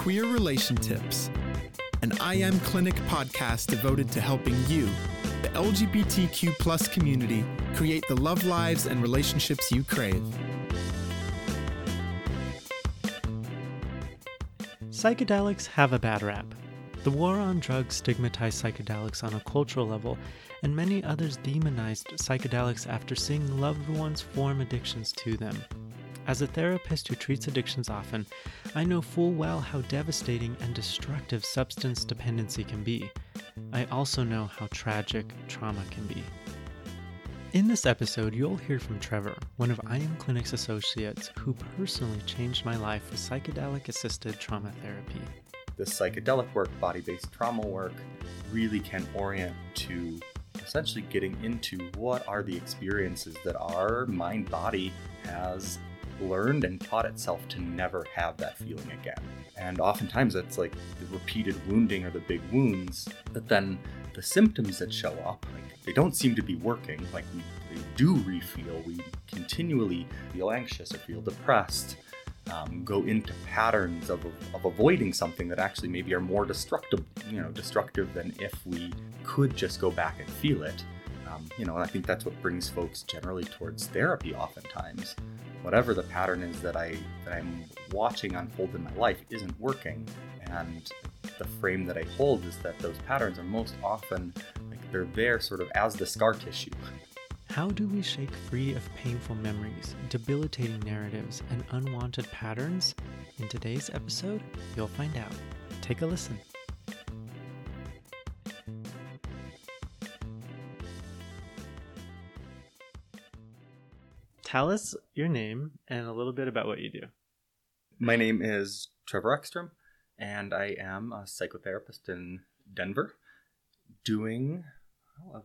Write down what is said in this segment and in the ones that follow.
Queer Relation Tips, an I Am Clinic podcast devoted to helping you, the LGBTQ plus community, create the love lives and relationships you crave. Psychedelics have a bad rap. The war on drugs stigmatized psychedelics on a cultural level, and many others demonized psychedelics after seeing loved ones form addictions to them. As a therapist who treats addictions often, I know full well how devastating and destructive substance dependency can be. I also know how tragic trauma can be. In this episode, you'll hear from Trevor, one of I Am Clinic's associates who personally changed my life with psychedelic assisted trauma therapy. The psychedelic work, body based trauma work, really can orient to essentially getting into what are the experiences that our mind body has learned and taught itself to never have that feeling again. And oftentimes it's like the repeated wounding or the big wounds, but then the symptoms that show up, like they don't seem to be working. Like we, we do refeel, we continually feel anxious or feel depressed. Um, go into patterns of, of avoiding something that actually maybe are more destructive, you know, destructive than if we could just go back and feel it. Um, you know, and I think that's what brings folks generally towards therapy oftentimes whatever the pattern is that I that I'm watching unfold in my life isn't working, and the frame that I hold is that those patterns are most often like they're there sort of as the scar tissue. How do we shake free of painful memories, debilitating narratives, and unwanted patterns? In today's episode, you'll find out. Take a listen. Tell us your name and a little bit about what you do. My name is Trevor Ekstrom, and I am a psychotherapist in Denver, doing,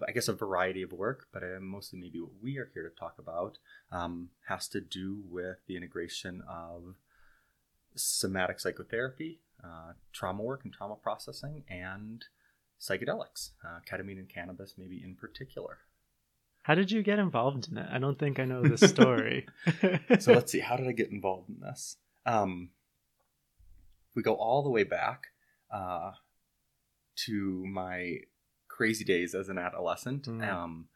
I guess, a variety of work, but uh, mostly maybe what we are here to talk about um, has to do with the integration of somatic psychotherapy, uh, trauma work and trauma processing, and psychedelics, uh, ketamine and cannabis, maybe in particular. How did you get involved in it? I don't think I know the story. so let's see. How did I get involved in this? Um, we go all the way back uh, to my crazy days as an adolescent. Mm. Um,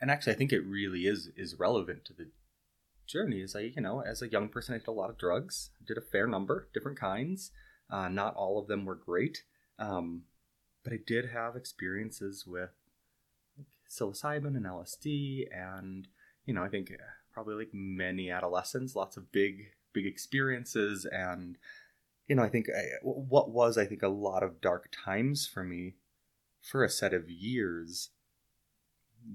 and actually, I think it really is is relevant to the journey. Is I, you know, as a young person, I did a lot of drugs. I did a fair number, different kinds. Uh, not all of them were great, um, but I did have experiences with psilocybin and LSD, and you know, I think uh, probably like many adolescents, lots of big, big experiences, and you know, I think I, what was I think a lot of dark times for me for a set of years.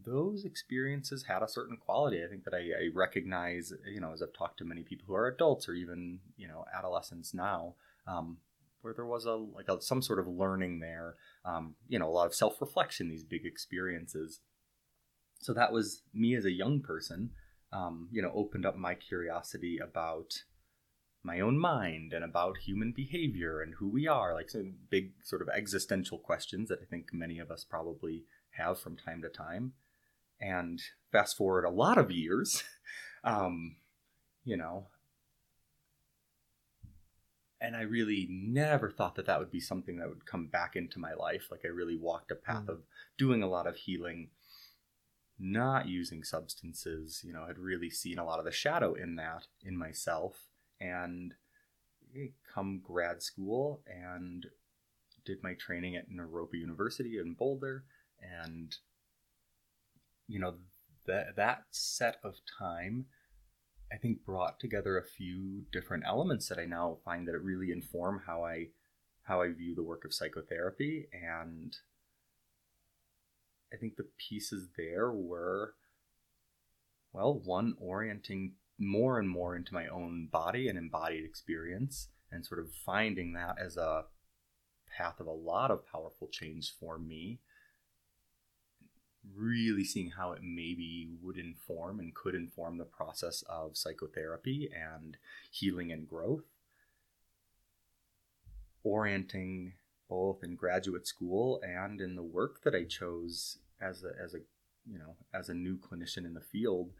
Those experiences had a certain quality. I think that I, I recognize, you know, as I've talked to many people who are adults or even, you know, adolescents now, um, where there was a like a, some sort of learning there um, you know a lot of self-reflection these big experiences. So that was me as a young person um, you know opened up my curiosity about my own mind and about human behavior and who we are like some big sort of existential questions that i think many of us probably have from time to time. And fast forward a lot of years um, you know and I really never thought that that would be something that would come back into my life. Like I really walked a path mm. of doing a lot of healing, not using substances. You know, had really seen a lot of the shadow in that in myself, and come grad school and did my training at Naropa University in Boulder, and you know that that set of time I think brought together a few different elements that I now find that it really inform how I how I view the work of psychotherapy. And I think the pieces there were well one orienting more and more into my own body and embodied experience and sort of finding that as a path of a lot of powerful change for me really seeing how it maybe would inform and could inform the process of psychotherapy and healing and growth. Orienting both in graduate school and in the work that I chose as a, as a you know as a new clinician in the field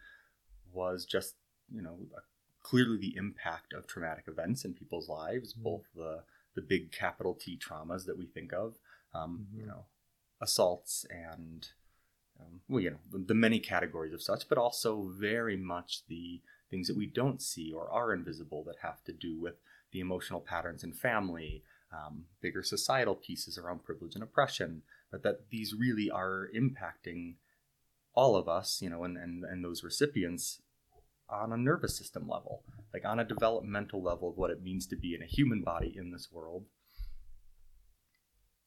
was just you know a clearly the impact of traumatic events in people's lives, Mhm. both the the big capital T traumas that we think of, um, you Mhm. know, assaults and um, well, you know, the, many categories of such, but also very much the things that we don't see or are invisible that have to do with the emotional patterns in family, um, bigger societal pieces around privilege and oppression, but that these really are impacting all of us, you know, and, and, and those recipients on a nervous system level, like on a developmental level of what it means to be in a human body in this world.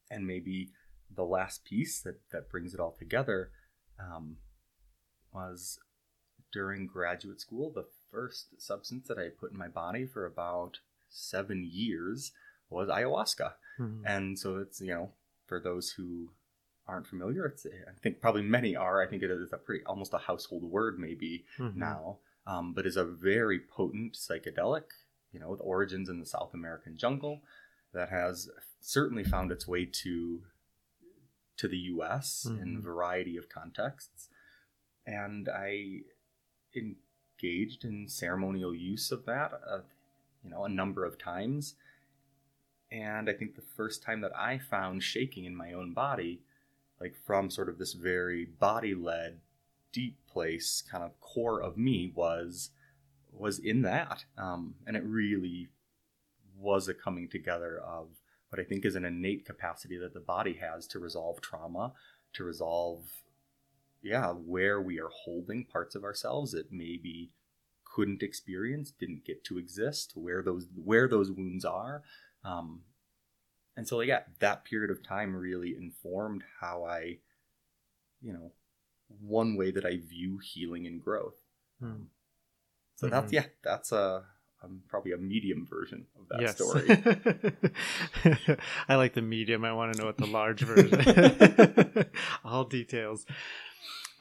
And maybe the last piece that, that brings it all together um, was during graduate school, the first substance that I put in my body for about seven years was ayahuasca. Mhm. And so it's, you know, for those who aren't familiar, it's, I think probably many are. I think it is a pretty, almost a household word maybe Mhm. now, um, but is a very potent psychedelic, you know, with origins in the South American jungle that has certainly found its way to to the U.S. in a variety of contexts, and I engaged in ceremonial use of that, uh, you know, a number of times. And I think the first time that I found shaking in my own body, like from sort of this very body-led, deep place, kind of core of me, was was in that, um, and it really was a coming together of what I think is an innate capacity that the body has to resolve trauma, to resolve, yeah, where we are holding parts of ourselves that maybe couldn't experience, didn't get to exist, where those where those wounds are, um, and so yeah, that period of time really informed how I, you know, one way that I view healing and growth. Mm. So that's Mhm. yeah, that's a um, probably a medium version of that yes. story. I like the medium. I want to know what the large version. All details.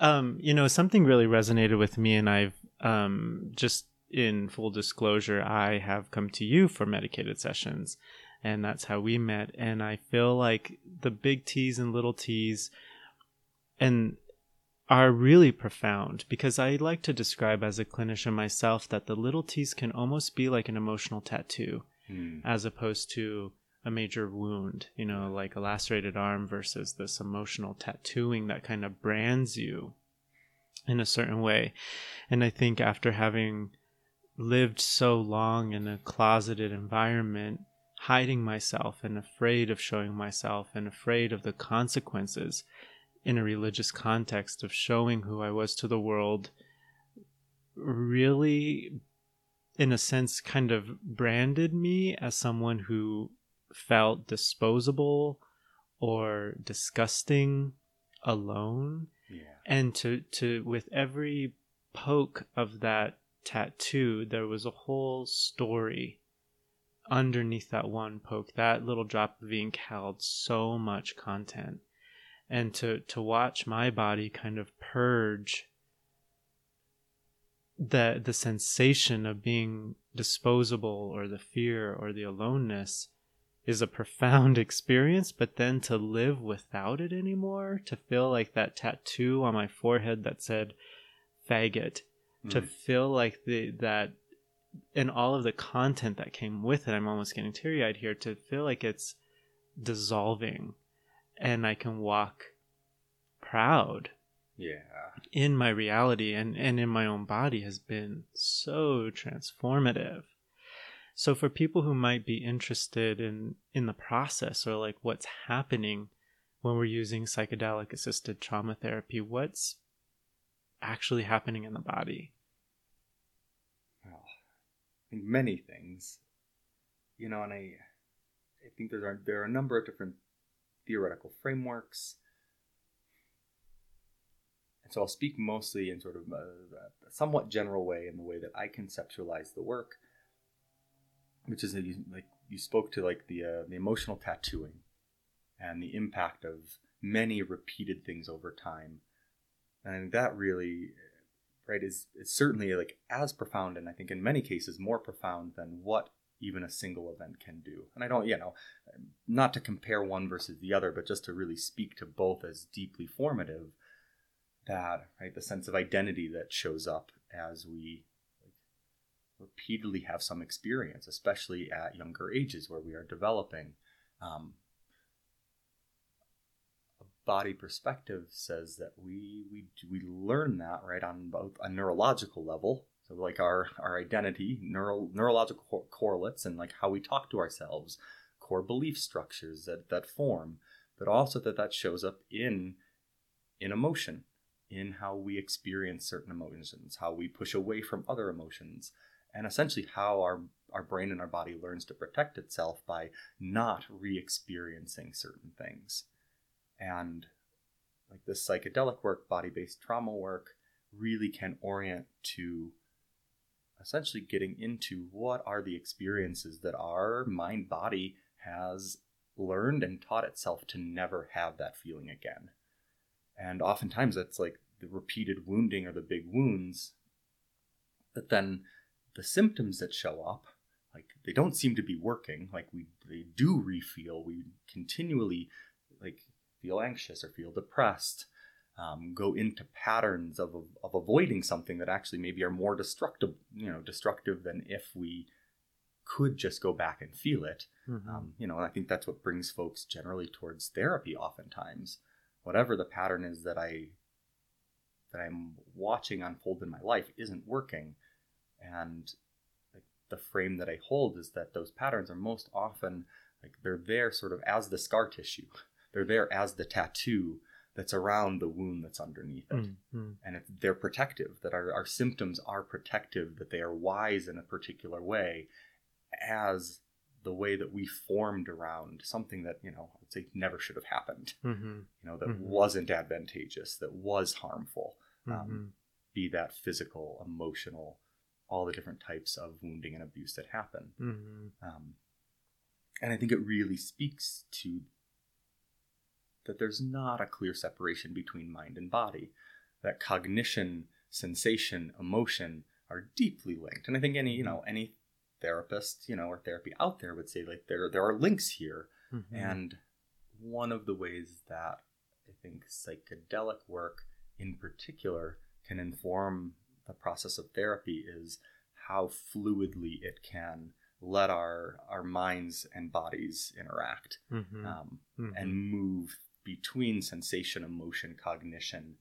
Um, you know, something really resonated with me, and I've um, just in full disclosure, I have come to you for medicated sessions, and that's how we met. And I feel like the big T's and little T's, and are really profound because I like to describe as a clinician myself that the little T's can almost be like an emotional tattoo Hmm. as opposed to a major wound, you know, like a lacerated arm versus this emotional tattooing that kind of brands you in a certain way. And I think after having lived so long in a closeted environment, hiding myself and afraid of showing myself and afraid of the consequences in a religious context of showing who I was to the world really in a sense kind of branded me as someone who felt disposable or disgusting alone. Yeah. and to to with every poke of that tattoo there was a whole story underneath that one poke. That little drop of ink held so much content and to to watch my body kind of purge the the sensation of being disposable or the fear or the aloneness is a profound experience but then to live without it anymore to feel like that tattoo on my forehead that said faggot to Mm. feel like the that and all of the content that came with it i'm almost getting teary-eyed here to feel like it's dissolving and i can walk proud Yeah. in my reality and, and in my own body has been so transformative. So for people who might be interested in in the process or like what's happening when we're using psychedelic assisted trauma therapy, what's actually happening in the body? Well, I think many things, you know, and I, I think there are there are a number of different theoretical frameworks. And so I'll speak mostly in sort of a, a somewhat general way in the way that I conceptualize the work, which is that you, like you spoke to like the uh, the emotional tattooing and the impact of many repeated things over time, and that really right is, is certainly like as profound and i think in many cases more profound than what even a single event can do and i don't you know not to compare one versus the other but just to really speak to both as deeply formative that right the sense of identity that shows up as we repeatedly have some experience, especially at younger ages where we are developing. Um, a body perspective says that we, we we learn that right on both a neurological level, like our our identity, neural neurological correlates, and like how we talk to ourselves, core belief structures that that form, but also that that shows up in in emotion in how we experience certain emotions, how we push away from other emotions, and essentially how our, our brain and our body learns to protect itself by not re experiencing certain things. And like this psychedelic work, body based trauma work, really can orient to essentially getting into what are the experiences that our mind body has learned and taught itself to never have that feeling again. And oftentimes it's like the repeated wounding or the big wounds. But then the symptoms that show up, like they don't seem to be working. Like we they do refeel. We continually like feel anxious or feel depressed. Um, go into patterns of, of avoiding something that actually maybe are more destructive, you know, destructive than if we could just go back and feel it. Mm-hmm. Um, you know, and I think that's what brings folks generally towards therapy. Oftentimes, whatever the pattern is that I that I'm watching unfold in my life isn't working. And like, the frame that I hold is that those patterns are most often like they're there sort of as the scar tissue. They're there as the tattoo that's around the wound that's underneath it. Mm-hmm. And if they're protective, that our, our symptoms are protective, that they are wise in a particular way, as the way that we formed around something that, you know, I'd say never should have happened. Mm-hmm. You know, that mm-hmm. wasn't advantageous, that was harmful um, mm-hmm. be that physical, emotional, all the different types of wounding and abuse that happen. Mm-hmm. Um, and I think it really speaks to that there's not a clear separation between mind and body, that cognition, sensation, emotion are deeply linked. And I think any, you know, any therapist, you know, or therapy out there would say like there there are links here. Mm-hmm. And one of the ways that I think psychedelic work in particular can inform the process of therapy is how fluidly it can let our our minds and bodies interact mm-hmm. Um, mm-hmm. and move between sensation emotion cognition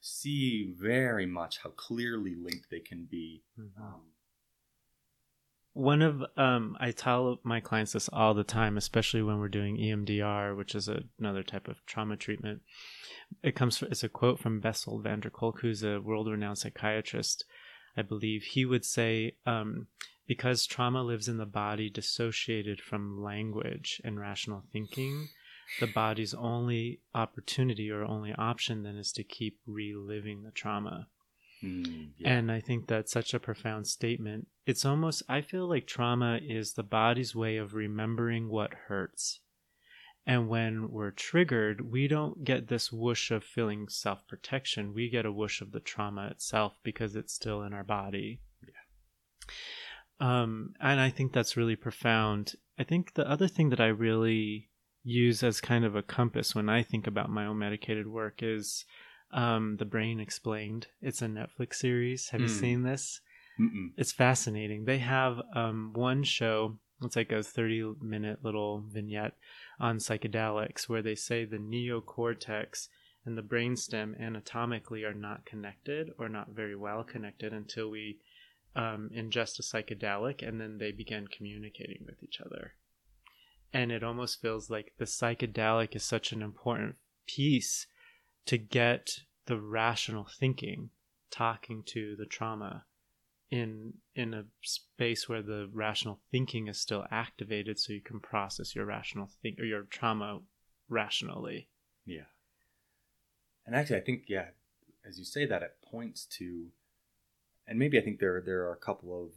see very much how clearly linked they can be mm-hmm. um, one of um, I tell my clients this all the time, especially when we're doing EMDR, which is a, another type of trauma treatment. It comes from, it's a quote from Bessel van der Kolk, who's a world-renowned psychiatrist. I believe he would say, um, because trauma lives in the body, dissociated from language and rational thinking, the body's only opportunity or only option then is to keep reliving the trauma. Mm, yeah. And I think that's such a profound statement. It's almost, I feel like trauma is the body's way of remembering what hurts. And when we're triggered, we don't get this whoosh of feeling self protection. We get a whoosh of the trauma itself because it's still in our body. Yeah. Um, and I think that's really profound. I think the other thing that I really use as kind of a compass when I think about my own medicated work is um, The Brain Explained. It's a Netflix series. Have mm. you hmm. seen this? Mm-mm. It's fascinating. They have um, one show, it's like a 30 minute little vignette on psychedelics where they say the neocortex and the brainstem anatomically are not connected or not very well connected until we um, ingest a psychedelic and then they begin communicating with each other. And it almost feels like the psychedelic is such an important piece to get the rational thinking talking to the trauma in in a space where the rational thinking is still activated so you can process your rational think or your trauma rationally. Yeah. And actually i think yeah as you say that it points to and maybe i think there there are a couple of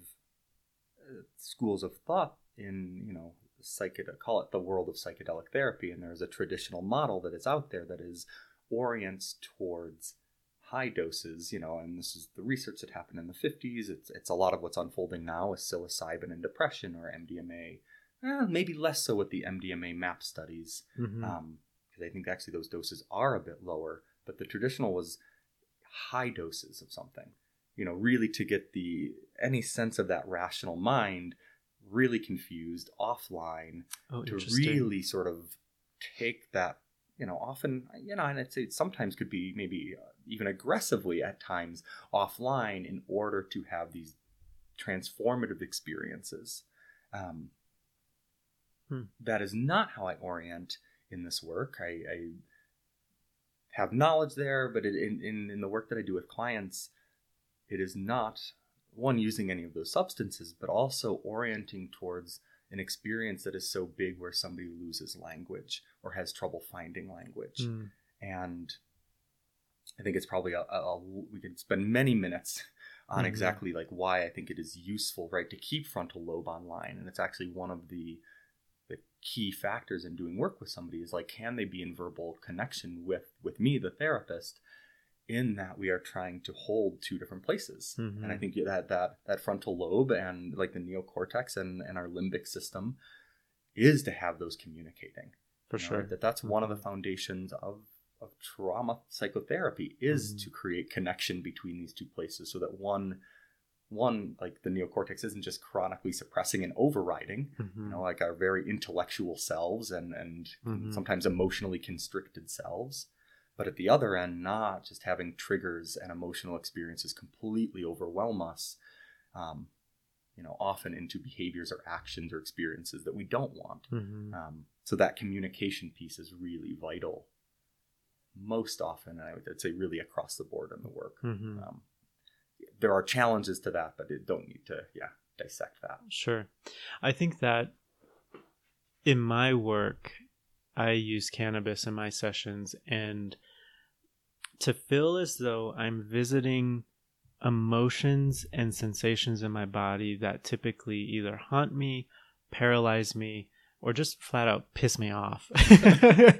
uh, schools of thought in you know psychedelic call it the world of psychedelic therapy and there's a traditional model that is out there that is orients towards high doses, you know, and this is the research that happened in the 50s. It's, it's a lot of what's unfolding now with psilocybin and depression or MDMA. Eh, maybe less so with the MDMA MAP studies, because mm-hmm. um, I think actually those doses are a bit lower. But the traditional was high doses of something, you know, really to get the any sense of that rational mind really confused offline Oh, to really sort of take that you know often you know and i'd say it sometimes could be maybe uh, even aggressively at times offline in order to have these transformative experiences. Um, Hmm. that is not how i orient in this work. I, I have knowledge there but it, in, in in the work that i do with clients it is not one using any of those substances but also orienting towards an experience that is so big where somebody loses language or has trouble finding language. Mm, and i think it's probably a, a, we could spend many minutes on Mhm. exactly like why i think it is useful right to keep frontal lobe online. And it's actually one of the the key factors in doing work with somebody is like can they be in verbal connection with with me the therapist in that we are trying to hold two different places Mhm. and i think that that that frontal lobe and like the neocortex and and our limbic system is to have those communicating for you know, sure. that that's one of the foundations of of trauma psychotherapy is Mhm. to create connection between these two places so that one one like the neocortex isn't just chronically suppressing and overriding Mhm. you know like our very intellectual selves and and Mhm. sometimes emotionally constricted selves but at the other end not just having triggers and emotional experiences completely overwhelm us um, you know often into behaviors or actions or experiences that we don't want Mhm. um, so that communication piece is really vital most often and i would say really across the board in the work Mhm. um, there are challenges to that but it don't need to yeah dissect that Sure. I think that in my work, I use cannabis in my sessions and to feel as though I'm visiting emotions and sensations in my body that typically either haunt me, paralyze me, or just flat out piss me off.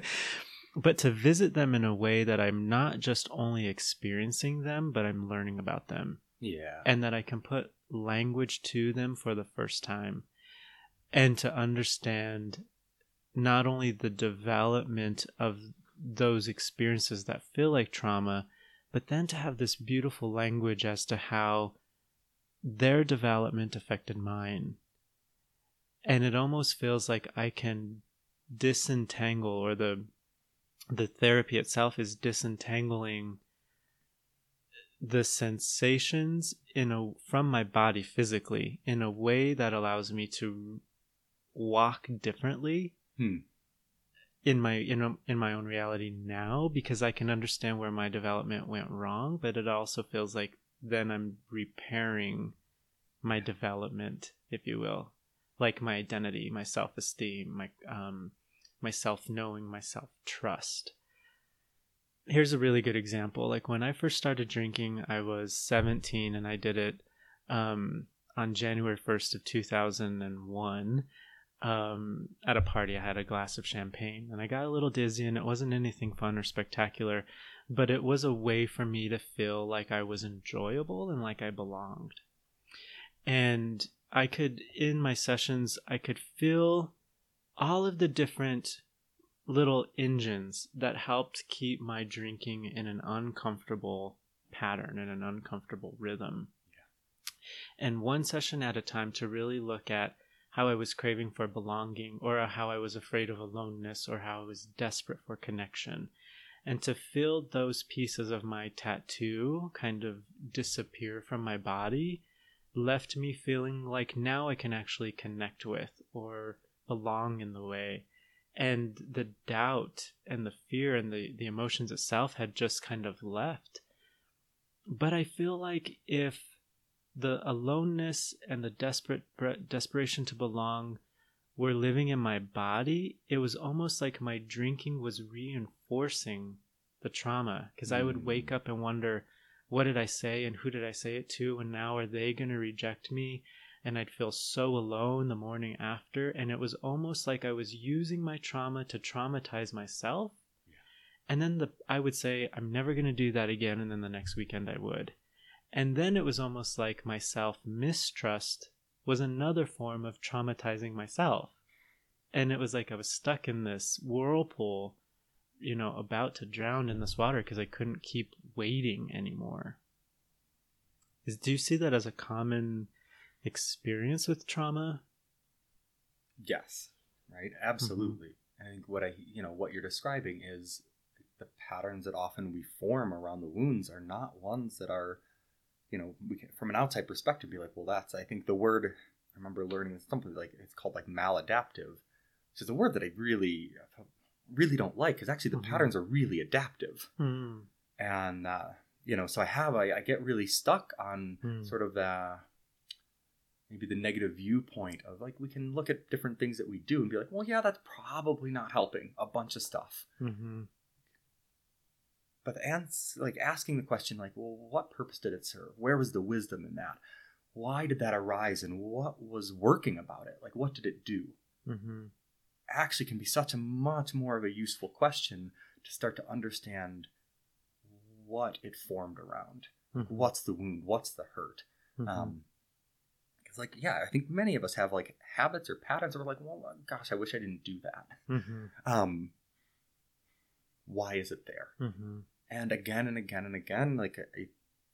but to visit them in a way that I'm not just only experiencing them, but I'm learning about them. Yeah. And that I can put language to them for the first time. And to understand not only the development of those experiences that feel like trauma, but then to have this beautiful language as to how their development affected mine. And it almost feels like I can disentangle or the the therapy itself is disentangling the sensations in a from my body physically in a way that allows me to walk differently Hmm. In my in, in my own reality now because I can understand where my development went wrong but it also feels like then I'm repairing my development if you will. Like my identity my self-esteem my um my self-knowing my self-trust. Here's a really good example. Like when I first started drinking, I was 17 and I did it um, on January 1st of 2001 um, at a party. I had a glass of champagne and I got a little dizzy and it wasn't anything fun or spectacular, but it was a way for me to feel like I was enjoyable and like I belonged. And I could, in my sessions, I could feel all of the different little engines that helped keep my drinking in an uncomfortable pattern and an uncomfortable rhythm. And one session at a time to really look at how I was craving for belonging or how I was afraid of aloneness or how I was desperate for connection. And to feel those pieces of my tattoo kind of disappear from my body left me feeling like now I can actually connect with or belong in the way and the doubt and the fear and the, the emotions itself had just kind of left. But I feel like if the aloneness and the desperate desperation to belong were living in my body, it was almost like my drinking was reinforcing the trauma because I would wake up and wonder, what did I say and who did I say it to? And now are they going to reject me? and I'd feel so alone the morning after. And it was almost like I was using my trauma to traumatize myself. And then the I would say, I'm never going to do that again. And then the next weekend I would. And then it was almost like my self mistrust was another form of traumatizing myself. And it was like I was stuck in this whirlpool, you know, about to drown in this water because I couldn't keep waiting anymore. Is, do you see that as a common experience with trauma? Yes, right. Mm-hmm. Absolutely. I think what I you know what you're describing is the patterns that often we form around the wounds are not ones that are, you know, we can from an outside perspective be like, well, that's I think the word I remember learning something like it's called like maladaptive, which is a word that I really really don't like because actually the Mhm. patterns are really adaptive Hmm. and uh, you know so i have I, I get really stuck on Hmm. sort of the maybe the negative viewpoint of like we can look at different things that we do and be like well yeah that's probably not helping a bunch of stuff Mm-hmm. But ans- like asking the question like well what purpose did it serve where was the wisdom in that why did that arise and what was working about it like what did it do Mm-hmm. actually can be such a much more of a useful question to start to understand what it formed around Mm-hmm. what's the wound what's the hurt Mhm. um because like yeah i think many of us have like habits or patterns that we're like well gosh i wish i didn't do that Mhm. um why is it there Mhm. And again and again and again like I,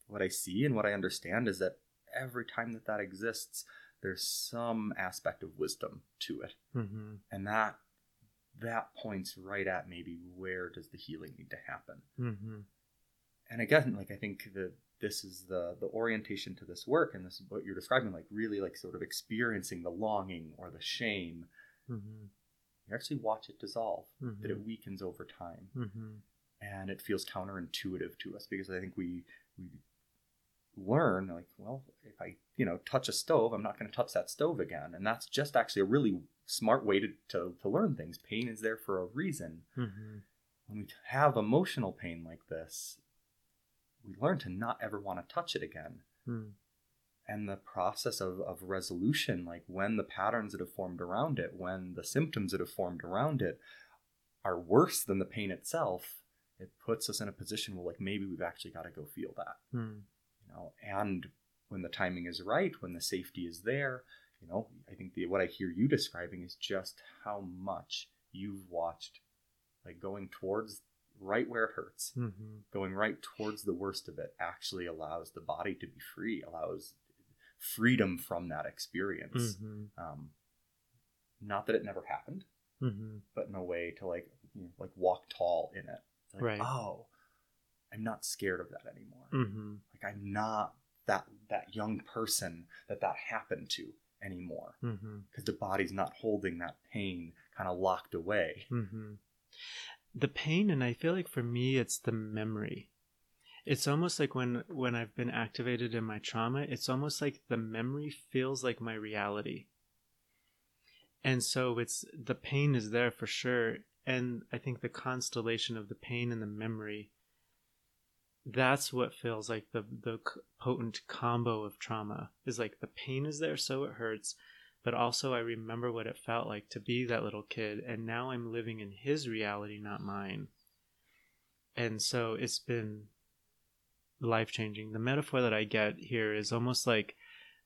what i see and what i understand is that every time that that exists there's some aspect of wisdom to it Mhm. and that that points right at maybe where does the healing need to happen Mhm. and again like i think that this is the the orientation to this work and this is what you're describing like really like sort of experiencing the longing or the shame Mhm. you actually watch it dissolve that it Mhm. weakens over time Mhm. And it feels counterintuitive to us because i think we we learn like well if i you know touch a stove i'm not going to touch that stove again and that's just actually a really smart way to, to, to learn things pain is there for a reason Mhm. when we have emotional pain like this we learn to not ever want to touch it again Mhm. and the process of, of resolution like when the patterns that have formed around it when the symptoms that have formed around it are worse than the pain itself it puts us in a position where like maybe we've actually got to go feel that Mhm. you know and when the timing is right when the safety is there you know i think the what i hear you describing is just how much you've watched like going towards right where it hurts Mhm. going right towards the worst of it actually allows the body to be free allows freedom from that experience Mhm. um, not that it never happened Mhm. but in a way to like you know, like walk tall in it like, Right. oh i'm not scared of that anymore Mhm. like i'm not that that young person that that happened to anymore because the body's not holding that pain kind of locked away hmm The pain, and I feel like for me, it's the memory. It's almost like when when I've been activated in my trauma, it's almost like the memory feels like my reality. And so it's the pain is there for sure, and I think the constellation of the pain and the memory. That's what feels like the the potent combo of trauma is like the pain is there, so it hurts, but also I remember what it felt like to be that little kid, and now I'm living in his reality, not mine. And so it's been life changing. The metaphor that I get here is almost like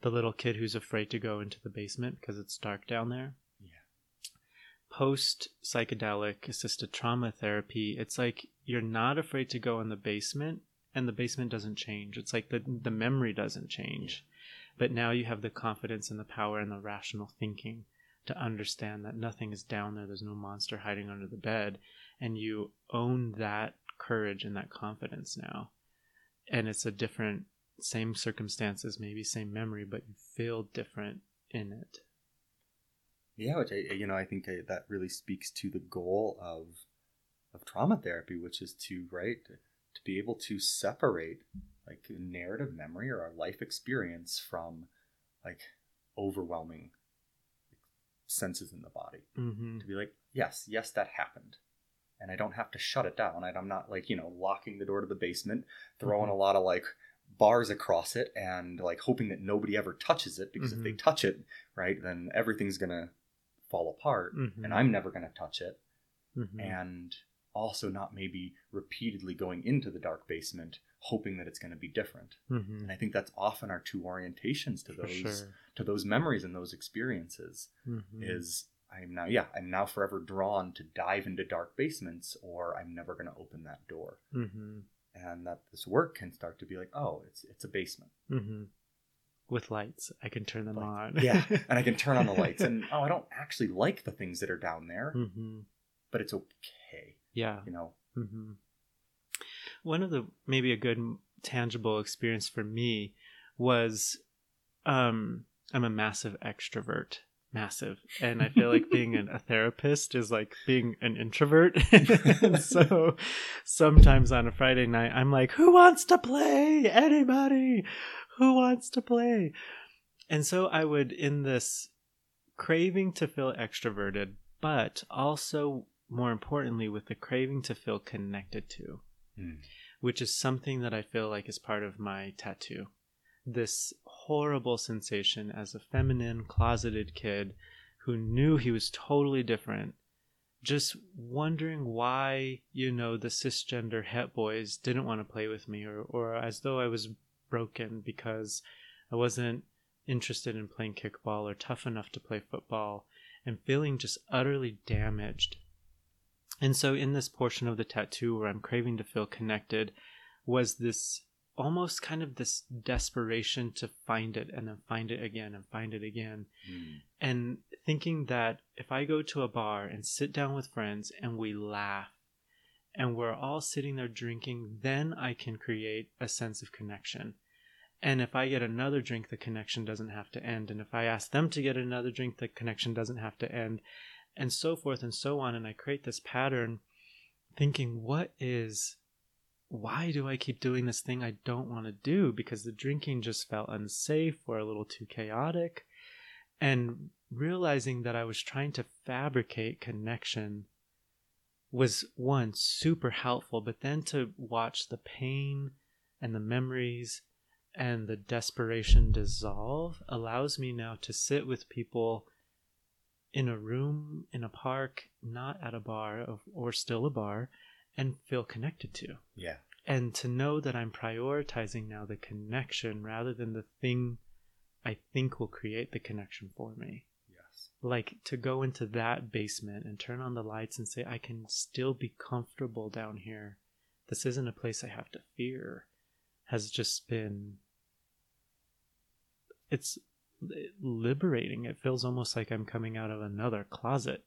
the little kid who's afraid to go into the basement because it's dark down there. Post psychedelic assisted trauma therapy, it's like you're not afraid to go in the basement and the basement doesn't change. It's like the the memory doesn't change. But now you have the confidence and the power and the rational thinking to understand that nothing is down there. There's no monster hiding under the bed. And you own that courage and that confidence now. And it's a different, same circumstances, maybe same memory, but you feel different in it. Yeah, which I, you know, I think I, that really speaks to the goal of of trauma therapy, which is to right to, to be able to separate like narrative memory or our life experience from like overwhelming senses in the body. Mm-hmm. To be like, yes, yes, that happened, and I don't have to shut it down. And I'm not like you know locking the door to the basement, throwing Mhm. a lot of like bars across it, and like hoping that nobody ever touches it because if they touch it, right, then everything's gonna fall apart, Mhm. and I'm never gonna touch it Mm-hmm. and also not maybe repeatedly going into the dark basement hoping that it's going to be different Mm-hmm. and i think that's often our two orientations to those sure. to those memories and those experiences Mm-hmm. is i'm now yeah i'm now forever drawn to dive into dark basements or i'm never going to open that door Mm-hmm. and that this work can start to be like, oh, it's it's a basement. Mm-hmm. With lights, I can turn them on. yeah, and I can turn on the lights, and oh, I don't actually like the things that are down there, hmm but it's okay, Yeah. you know. hmm One of the maybe a good tangible experience for me was um I'm a massive extrovert, massive, and I feel like being an, a therapist is like being an introvert. So sometimes on a Friday night, I'm like, "Who wants to play? Anybody? Who wants to play?" And so I would in this craving to feel extroverted, but also more importantly with the craving to feel connected to hmm. which is something that I feel like is part of my tattoo. This horrible sensation as a feminine, closeted kid who knew he was totally different, just wondering why, you know, the cisgender het boys didn't want to play with me, or, or as though I was broken because I wasn't interested in playing kickball or tough enough to play football, and feeling just utterly damaged and so, in this portion of the tattoo where I'm craving to feel connected, was this almost kind of this desperation to find it and then find it again and find it again. Hmm. And thinking that if I go to a bar and sit down with friends and we laugh and we're all sitting there drinking, then I can create a sense of connection. And if I get another drink, the connection doesn't have to end. And if I ask them to get another drink, the connection doesn't have to end and so forth and so on. And I create this pattern thinking, what is, why do I keep doing this thing I don't want to do? Because the drinking just felt unsafe or a little too chaotic. And realizing that I was trying to fabricate connection was one super helpful, but then to watch the pain and the memories and the desperation dissolve allows me now to sit with people in a room in a park not at a bar of, or still a bar and feel connected to Yeah. and to know that i'm prioritizing now the connection rather than the thing i think will create the connection for me. Like to go into that basement and turn on the lights and say i can still be comfortable down here. This isn't a place i have to fear has just been it's liberating. It feels almost like i'm coming out of another closet.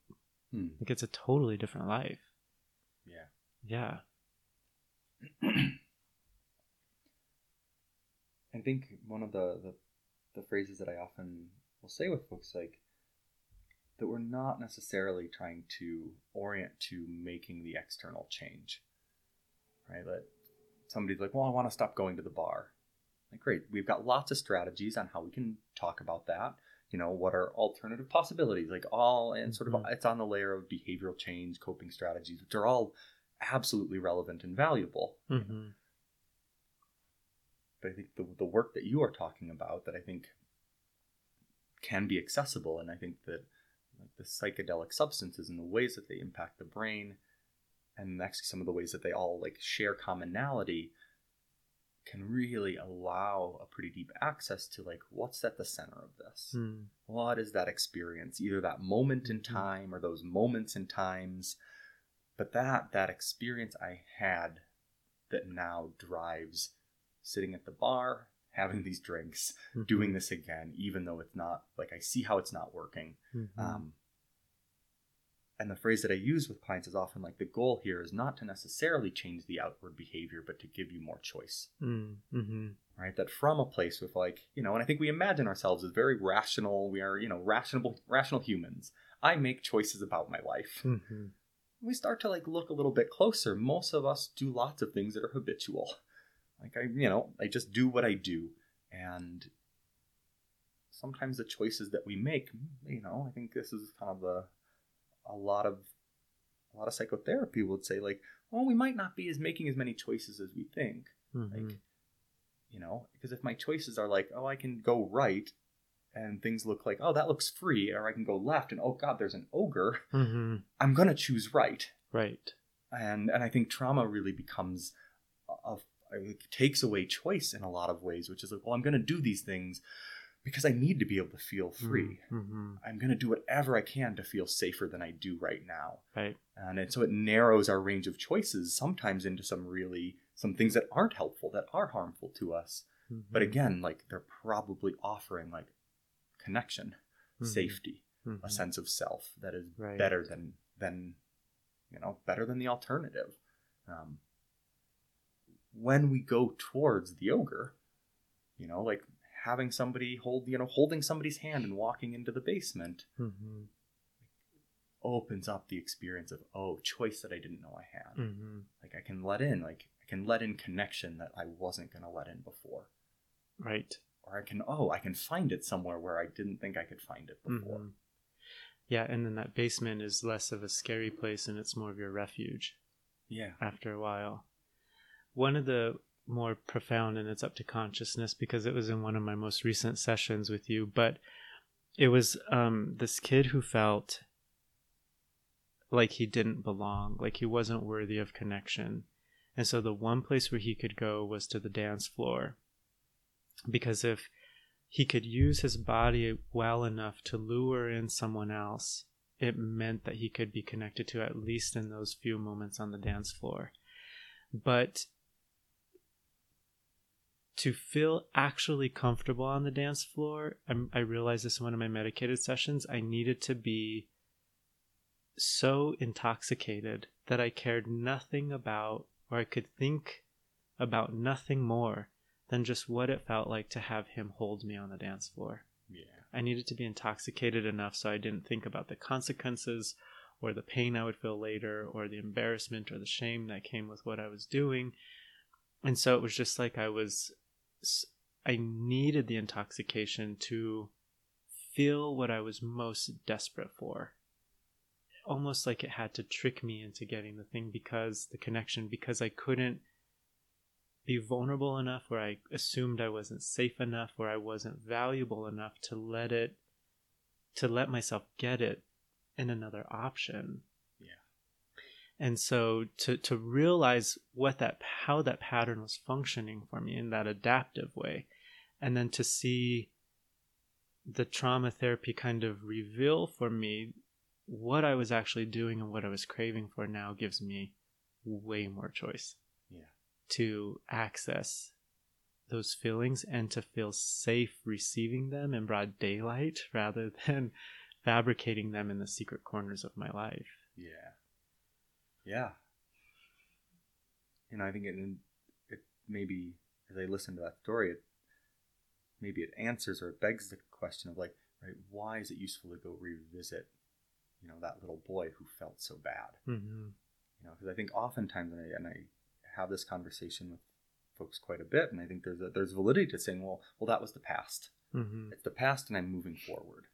Hmm. like it's a totally different life. Yeah. yeah. I think one of the, the the phrases that I often will say with folks like that we're not necessarily trying to orient to making the external change. Right? That somebody's like, Well, I want to stop going to the bar. Like, great, we've got lots of strategies on how we can talk about that. You know, what are alternative possibilities? Like all and sort of Mhm. it's on the layer of behavioral change, coping strategies, which are all absolutely relevant and valuable. hmm but I think the, the work that you are talking about that I think can be accessible, and I think that like the psychedelic substances and the ways that they impact the brain, and actually some of the ways that they all like share commonality, can really allow a pretty deep access to like what's at the center of this. Mm. What is that experience? Either that moment in Mhm. time or those moments in times, but that that experience I had that now drives sitting at the bar, having these drinks, Mhm. doing this again, even though it's not like I see how it's not working. Mhm. Um, and the phrase that I use with clients is often like the goal here is not to necessarily change the outward behavior, but to give you more choice Mm. Mhm. right that from a place with like you know and i think we imagine ourselves as very rational we are you know rational rational humans i make choices about my life Mhm. we start to like look a little bit closer most of us do lots of things that are habitual like i you know i just do what i do and sometimes the choices that we make you know i think this is kind of the a lot of a lot of psychotherapy would say like well we might not be as making as many choices as we think Mhm. like you know because if my choices are like oh i can go right and things look like oh that looks free or i can go left and oh god there's an ogre Mhm. i'm gonna choose right Right. and and i think trauma really becomes a, a it takes away choice in a lot of ways which is like well i'm gonna do these things because i need to be able to feel free Mhm. i'm gonna do whatever i can to feel safer than i do right now Right. and it, so it narrows our range of choices sometimes into some really some things that aren't helpful, that are harmful to us. Mhm. But again, like they're probably offering like connection, Mhm. safety, a sense of self that is Right. better than than you know better than the alternative. Um, when we go towards the ogre, you know, like having somebody hold you know holding somebody's hand and walking into the basement Mhm. opens up the experience of oh choice that I didn't know I had. Mhm. Like I can let in like I can let in connection that I wasn't gonna let in before. Right. Or I can oh I can find it somewhere where I didn't think I could find it before. Mhm. Yeah, and then that basement is less of a scary place and it's more of your refuge Yeah. after a while. One of the more profound, and it's up to consciousness because it was in one of my most recent sessions with you, but it was um, this kid who felt like he didn't belong, like he wasn't worthy of connection. And so the one place where he could go was to the dance floor. Because if he could use his body well enough to lure in someone else, it meant that he could be connected to at least in those few moments on the dance floor. But to feel actually comfortable on the dance floor, I'm, I realized this in one of my medicated sessions, I needed to be so intoxicated that I cared nothing about, or I could think about nothing more than just what it felt like to have him hold me on the dance floor. Yeah. I needed to be intoxicated enough so I didn't think about the consequences or the pain I would feel later or the embarrassment or the shame that came with what I was doing. And so it was just like I was, I needed the intoxication to feel what I was most desperate for. Almost like it had to trick me into getting the thing because the connection, because I couldn't be vulnerable enough where I assumed I wasn't safe enough, where I wasn't valuable enough to let it, to let myself get it in another option. And so to, to realize what that, how that pattern was functioning for me in that adaptive way, and then to see the trauma therapy kind of reveal for me what I was actually doing and what I was craving for now gives me way more choice Yeah. to access those feelings and to feel safe receiving them in broad daylight rather than fabricating them in the secret corners of my life. Yeah. Yeah. You know, I think it, it maybe as I listen to that story, it maybe it answers or it begs the question of like, right, why is it useful to go revisit, you know, that little boy who felt so bad? Mm-hmm. You know, because I think oftentimes, and I, and I have this conversation with folks quite a bit, and I think there's a, there's validity to saying, well, well, that was the past. Mm-hmm. It's the past, and I'm moving forward.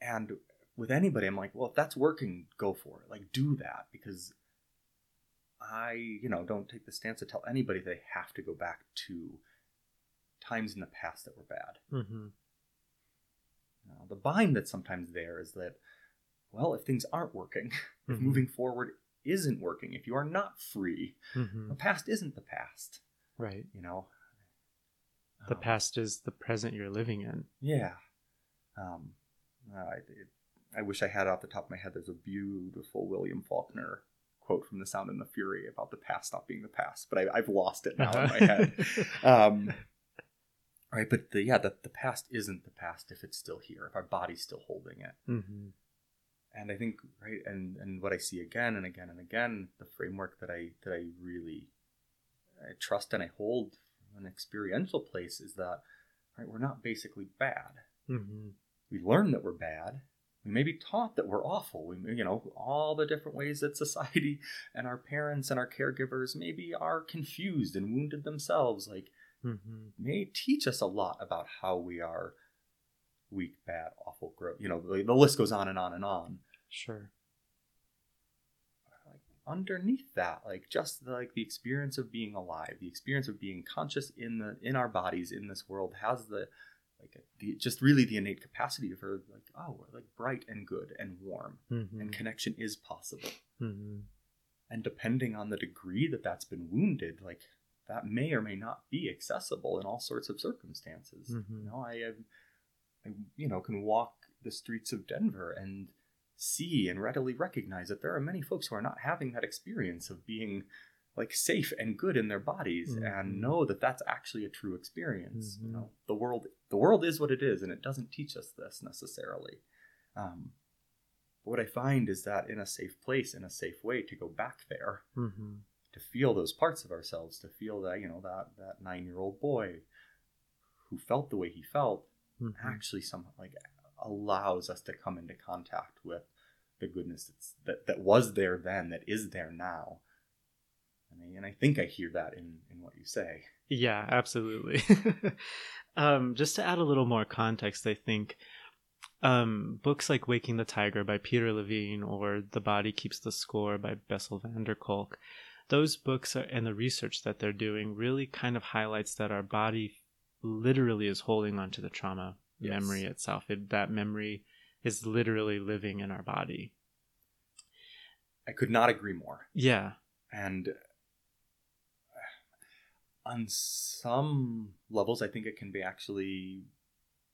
And with anybody, I'm like, well, if that's working, go for it. Like, do that because I, you know, don't take the stance to tell anybody they have to go back to times in the past that were bad. Mm-hmm. Now, the bind that's sometimes there is that, well, if things aren't working, if Mhm. moving forward isn't working, if you are not free, Mm-hmm. the past isn't the past. Right. You know, The Um, past is the present you're living in. Yeah. Um, uh, I, it, I wish I had it off the top of my head. There's a beautiful William Faulkner quote from The Sound and the Fury about the past not being the past, but I, I've lost it now in my head. Um, right, but the, yeah, the, the past isn't the past if it's still here, if our body's still holding it. mm-hmm. And I think, right, and, and what I see again and again and again, the framework that I that I really I trust and I hold an experiential place is that, right, we're not basically bad Mm-hmm. we learn that we're bad. We may be taught that we're awful. We, you know, all the different ways that society and our parents and our caregivers maybe are confused and wounded themselves. Like, Mm-hmm. may teach us a lot about how we are weak, bad, awful, gross. You know, the, the list goes on and on and on. Sure. Like underneath that, like just the, like the experience of being alive, the experience of being conscious in the in our bodies in this world has the like the just really the innate capacity of her like oh we're like bright and good and warm Mm-hmm. and connection is possible Mm-hmm. and depending on the degree that that's been wounded like that may or may not be accessible in all sorts of circumstances Mhm. you know I, I you know can walk the streets of denver and see and readily recognize that there are many folks who are not having that experience of being like safe and good in their bodies Mhm. and know that that's actually a true experience you Mhm. know the world the world is what it is and it doesn't teach us this necessarily um, but what i find is that in a safe place in a safe way to go back there Mm-hmm. to feel those parts of ourselves to feel that you know that that nine year old boy who felt the way he felt Mm-hmm. actually some like allows us to come into contact with the goodness that's, that that was there then that is there now I, and I think I hear that in in what you say Yeah, absolutely. um, just to add a little more context, I think um, books like Waking the Tiger by Peter Levine or The Body Keeps the Score by Bessel van der Kolk, those books are, and the research that they're doing really kind of highlights that our body literally is holding onto the trauma Yes. memory itself. It, that memory is literally living in our body. I could not agree more Yeah. and on some levels i think it can be actually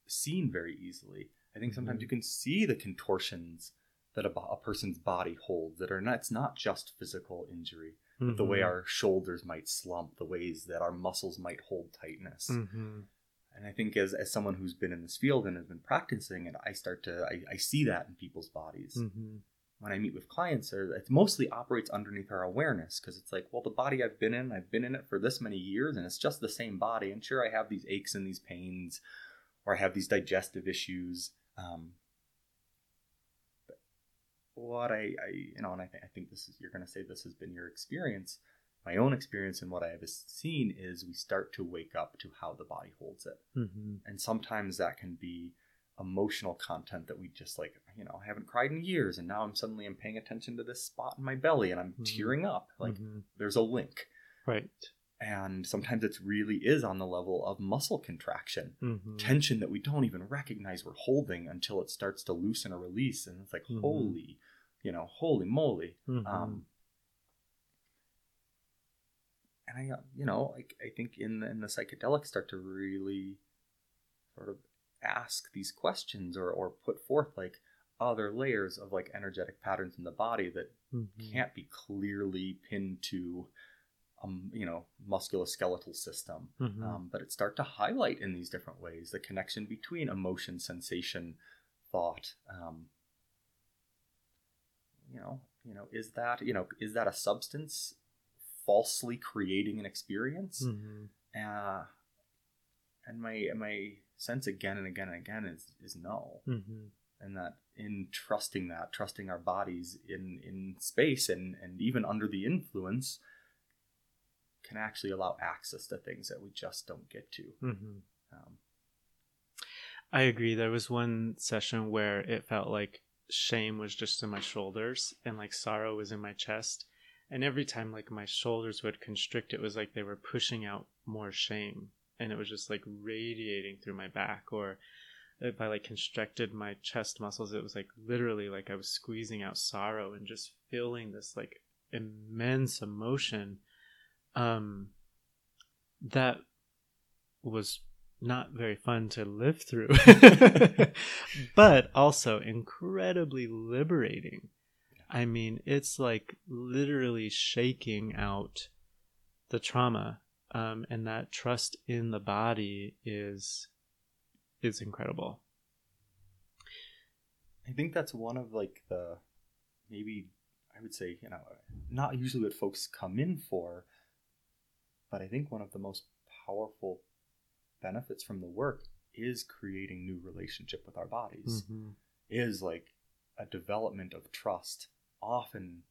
seen very easily i think sometimes Mhm. you can see the contortions that a, a person's body holds that are not it's not just physical injury but the way Mhm. our shoulders might slump the ways that our muscles might hold tightness Mhm. and i think as, as someone who's been in this field and has been practicing it i start to i, I see that in people's bodies Mhm. When I meet with clients, or it mostly operates underneath our awareness because it's like, well, the body I've been in, I've been in it for this many years, and it's just the same body. And sure, I have these aches and these pains, or I have these digestive issues. Um, but what I, I, you know, and I, th- I think this is you're going to say this has been your experience. My own experience and what I have seen is we start to wake up to how the body holds it, Mhm. and sometimes that can be emotional content that we just like you know I haven't cried in years and now i'm suddenly i'm paying attention to this spot in my belly and i'm Mhm. tearing up like Mhm. there's a link right. and sometimes it really is on the level of muscle contraction Mhm. tension that we don't even recognize we're holding until it starts to loosen or release and it's like Mhm. holy you know holy moly Mhm. um and i uh, you know like i think in the, in the psychedelics start to really sort of ask these questions or or put forth like other layers of like energetic patterns in the body that Mhm. can't be clearly pinned to um you know musculoskeletal system Mhm. um, but it start to highlight in these different ways the connection between emotion sensation thought um, you know you know is that you know is that a substance falsely creating an experience Mhm. uh, and my my sense again and again and again is is no Mhm. and that in trusting that trusting our bodies in in space and and even under the influence can actually allow access to things that we just don't get to Mhm. um, I agree. There was one session where it felt like shame was just in my shoulders and like sorrow was in my chest. And every time like my shoulders would constrict, it was like they were pushing out more shame. And it was just like radiating through my back. Or if I like constricted my chest muscles, it was like literally like I was squeezing out sorrow and just feeling this like immense emotion. Um, that was not very fun to live through, but also incredibly liberating. I mean, it's like literally shaking out the trauma, um, and that trust in the body is is incredible. i think that's one of like the maybe i would say you know not usually what folks come in for but i think one of the most powerful benefits from the work is creating new relationship with our bodies Mm-hmm. is like a development of trust, often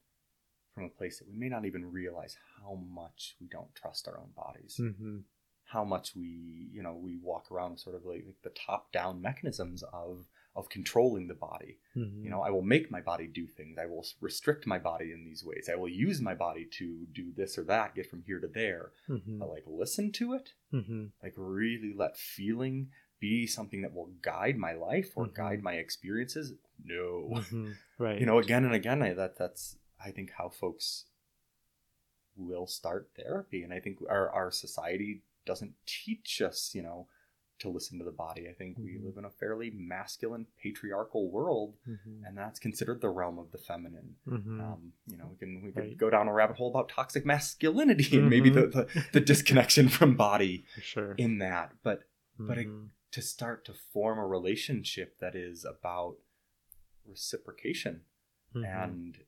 from a place that we may not even realize how much we don't trust our own bodies, Mm-hmm. how much we, you know, we walk around sort of like, like the top-down mechanisms of of controlling the body. Mm-hmm. You know, I will make my body do things. I will restrict my body in these ways. I will use my body to do this or that, get from here to there. Mm-hmm. But like listen to it, Mm-hmm. like really let feeling be something that will guide my life or Mhm. guide my experiences. No Mm-hmm. Right. you know again and again I, that that's i think how folks will start therapy and i think our, our society doesn't teach us you know to listen to the body. I think we Mhm. live in a fairly masculine, patriarchal world, Mhm. and that's considered the realm of the feminine. Mhm. Um, you know, we can we can Right. go down a rabbit hole about toxic masculinity and maybe the, the the disconnection from body sure. in that. But but it- Mhm. to start to form a relationship that is about reciprocation Mhm. and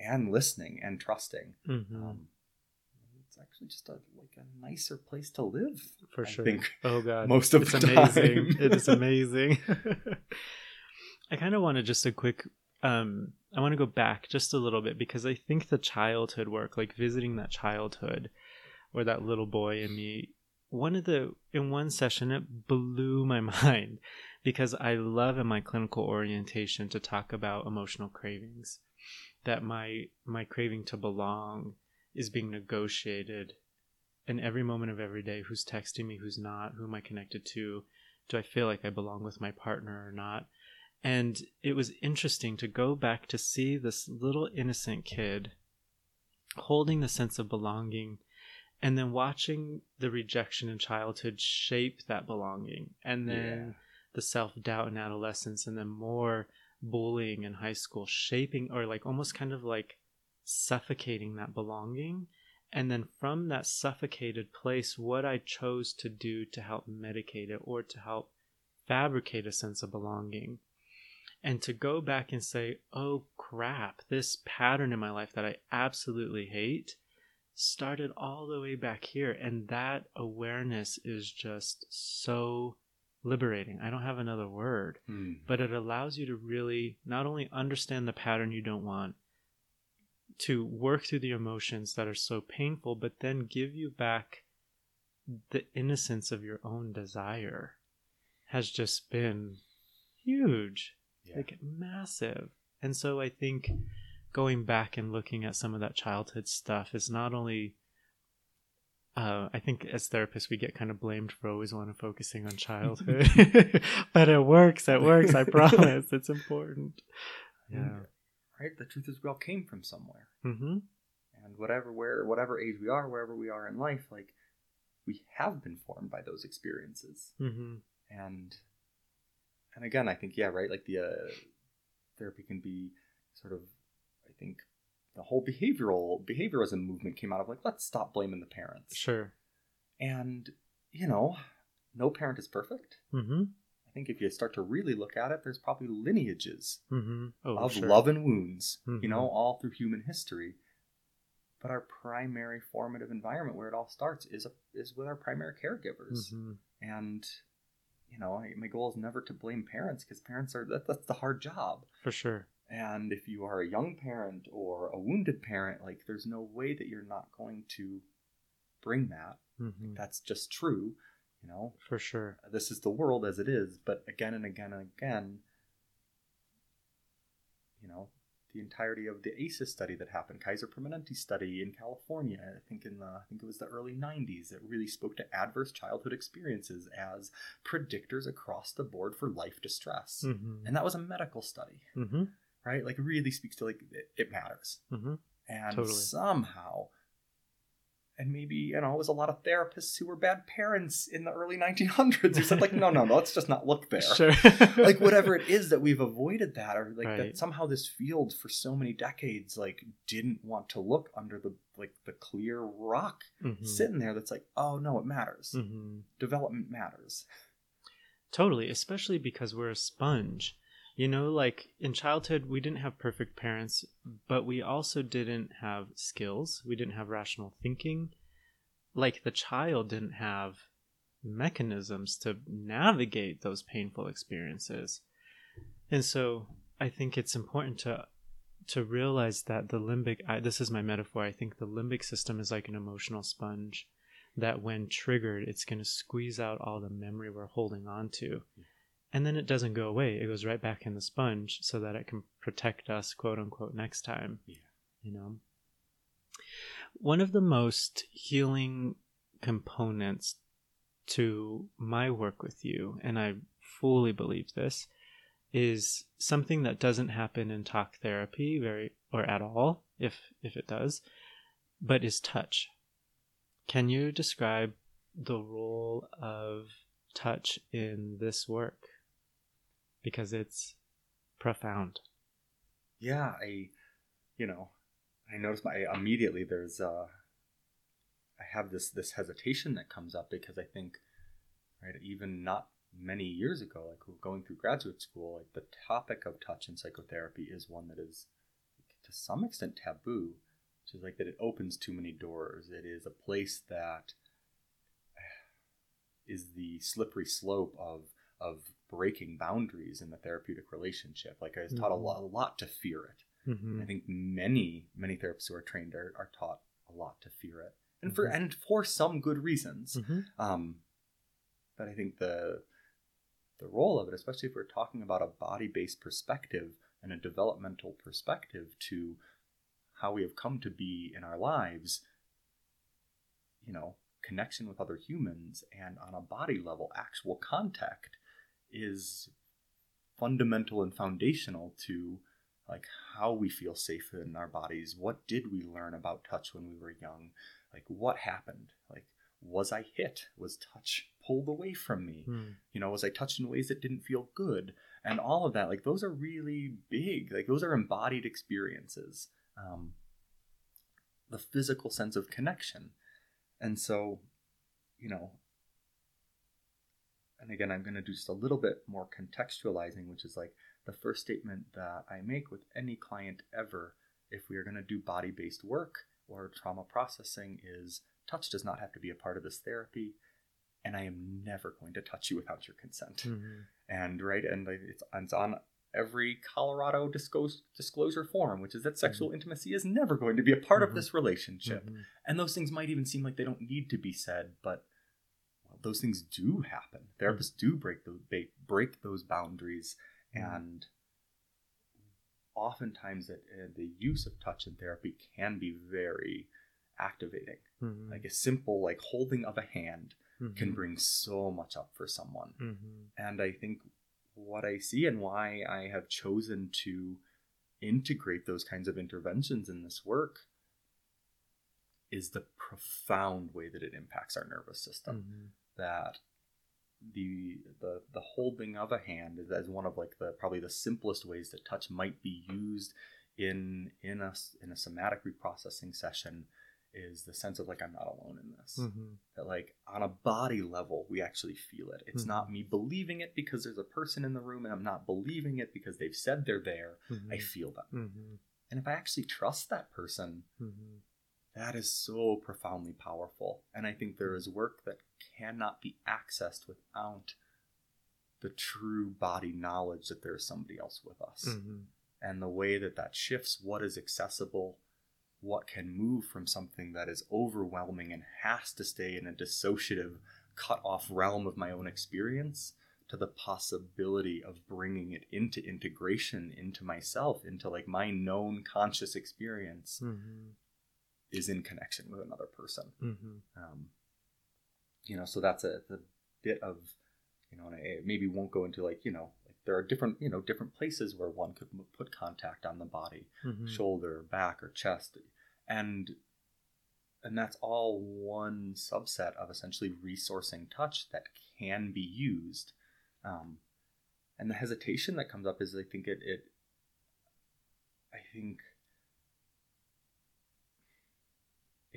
and listening and trusting. Mhm. Um, it's actually just a like a nicer place to live. For I sure. think oh god. most of it's the amazing. time. it is amazing. I kind of want to just a quick um I want to go back just a little bit because I think the childhood work, like visiting that childhood or that little boy in me, one of the in one session it blew my mind because I love in my clinical orientation to talk about emotional cravings. That my my craving to belong is being negotiated in every moment of every day. Who's texting me who's not who am i connected to? Do i feel like i belong with my partner or not? And it was interesting to go back to see this little innocent kid holding the sense of belonging and then watching the rejection in childhood shape that belonging and then the self-doubt in adolescence and then more bullying in high school shaping or like almost kind of like suffocating that belonging. And then from that suffocated place what i chose to do to help medicate it or to help fabricate a sense of belonging. And to go back and say oh crap this pattern in my life that i absolutely hate started all the way back here. And that awareness is just so liberating i don't have another word Hmm. but it allows you to really not only understand the pattern you don't want to work through the emotions that are so painful but then give you back the innocence of your own desire has just been huge Yeah. like massive and so i think going back and looking at some of that childhood stuff is not only uh, I think as therapists we get kind of blamed for always want to focusing on childhood, but it works. It works. I promise. It's important. Yeah. right. The truth is, we all came from somewhere, Mm-hmm. and whatever where whatever age we are, wherever we are in life, like we have been formed by those experiences. Mm-hmm. and and again i think yeah right like the uh, therapy can be sort of i think the whole behavioral behaviorism movement came out of like let's stop blaming the parents Sure. and you know no parent is perfect Mm-hmm. i think if you start to really look at it there's probably lineages Mm-hmm. Oh, of sure. love and wounds you Mhm. know all through human history but our primary formative environment where it all starts is a, is with our primary caregivers Mm-hmm. and you know my goal is never to blame parents because parents are that, that's the hard job For sure. And if you are a young parent or a wounded parent like there's no way that you're not going to bring that Mm-hmm. that's just true you know For sure. this is the world as it is but again and again and again you know the entirety of the ACEs study that happened, Kaiser Permanente study in California, I think in the I think it was the early 90s, it really spoke to adverse childhood experiences as predictors across the board for life distress. Mm-hmm. And that was a medical study, Mm-hmm. Right? Like really speaks to like it, it matters. Mm-hmm. And Totally. somehow and maybe you know it was a lot of therapists who were bad parents in the early 1900s who said like no no no let's just not look there Sure. like whatever it is that we've avoided that or like Right. that somehow this field for so many decades like didn't want to look under the like the clear rock Mhm. sitting there that's like oh no it matters Mhm. development matters Totally, especially because we're a sponge. You know, like in childhood, we didn't have perfect parents, but we also didn't have skills. We didn't have rational thinking. Like the child didn't have mechanisms to navigate those painful experiences. And so I think it's important to to realize that the limbic I, this is my metaphor. I think the limbic system is like an emotional sponge that when triggered, it's going to squeeze out all the memory we're holding on to. And then it doesn't go away. It goes right back in the sponge so that it can protect us, quote unquote, next time. Yeah. You know? One of the most healing components to my work with you, and I fully believe this, is something that doesn't happen in talk therapy very or at all, if if it does, but is touch. Can you describe the role of touch in this work because it's profound. Yeah, I, you know, I noticed my immediately there's uh, I have this this hesitation that comes up because I think, right, even not many years ago, like going through graduate school, like the topic of touch in psychotherapy is one that is to some extent taboo, which is like that it opens too many doors. It is a place that is the slippery slope of of breaking boundaries in the therapeutic relationship. Like I was taught mm-hmm. a lot, a lot to fear it. Mm-hmm. I think many many therapists who are trained are, are taught a lot to fear it, and mm-hmm. for and for some good reasons. Mm-hmm. Um, but I think the the role of it, especially if we're talking about a body based perspective and a developmental perspective to how we have come to be in our lives, you know, connection with other humans and on a body level, actual contact is fundamental and foundational to like how we feel safe in our bodies. What did we learn about touch when we were young? Like what happened? Like was I hit? Was touch pulled away from me? Mm. You know, was I touched in ways that didn't feel good? And all of that, like those are really big. Like those are embodied experiences. Um, the physical sense of connection. And so, you know, and again, I'm going to do just a little bit more contextualizing, which is like the first statement that I make with any client ever if we are going to do body based work or trauma processing is touch does not have to be a part of this therapy and I am never going to touch you without your consent. Mm-hmm. And right, and it's, it's on every Colorado disclosure, disclosure form, which is that sexual mm-hmm. intimacy is never going to be a part mm-hmm. of this relationship. Mm-hmm. And those things might even seem like they don't need to be said, but those things do happen. Therapists do break those break those boundaries, mm-hmm. and oftentimes that uh, the use of touch in therapy can be very activating. Mm-hmm. Like a simple like holding of a hand mm-hmm. can bring so much up for someone. Mm-hmm. And I think what I see and why I have chosen to integrate those kinds of interventions in this work is the profound way that it impacts our nervous system. That the the the holding of a hand is as one of like the probably the simplest ways that touch might be used in in a in a somatic reprocessing session is the sense of like I'm not alone in this. Mm-hmm. That like on a body level we actually feel it. It's mm-hmm. not me believing it because there's a person in the room and I'm not believing it because they've said they're there. Mm-hmm. I feel them. Mm-hmm. And if I actually trust that person, mm-hmm. That is so profoundly powerful. And I think there is work that cannot be accessed without the true body knowledge that there's somebody else with us. Mm-hmm. And the way that that shifts what is accessible what can move from something that is overwhelming and has to stay in a dissociative, cut off realm of my own experience to the possibility of bringing it into integration into myself, into like my known conscious experience mm-hmm. Is in connection with another person. Mm-hmm. Um, you know, so that's a, a bit of, you know, and I maybe won't go into like, you know, there are different you know different places where one could put contact on the body mm-hmm. shoulder back or chest and and that's all one subset of essentially resourcing touch that can be used um, and the hesitation that comes up is i think it, it i think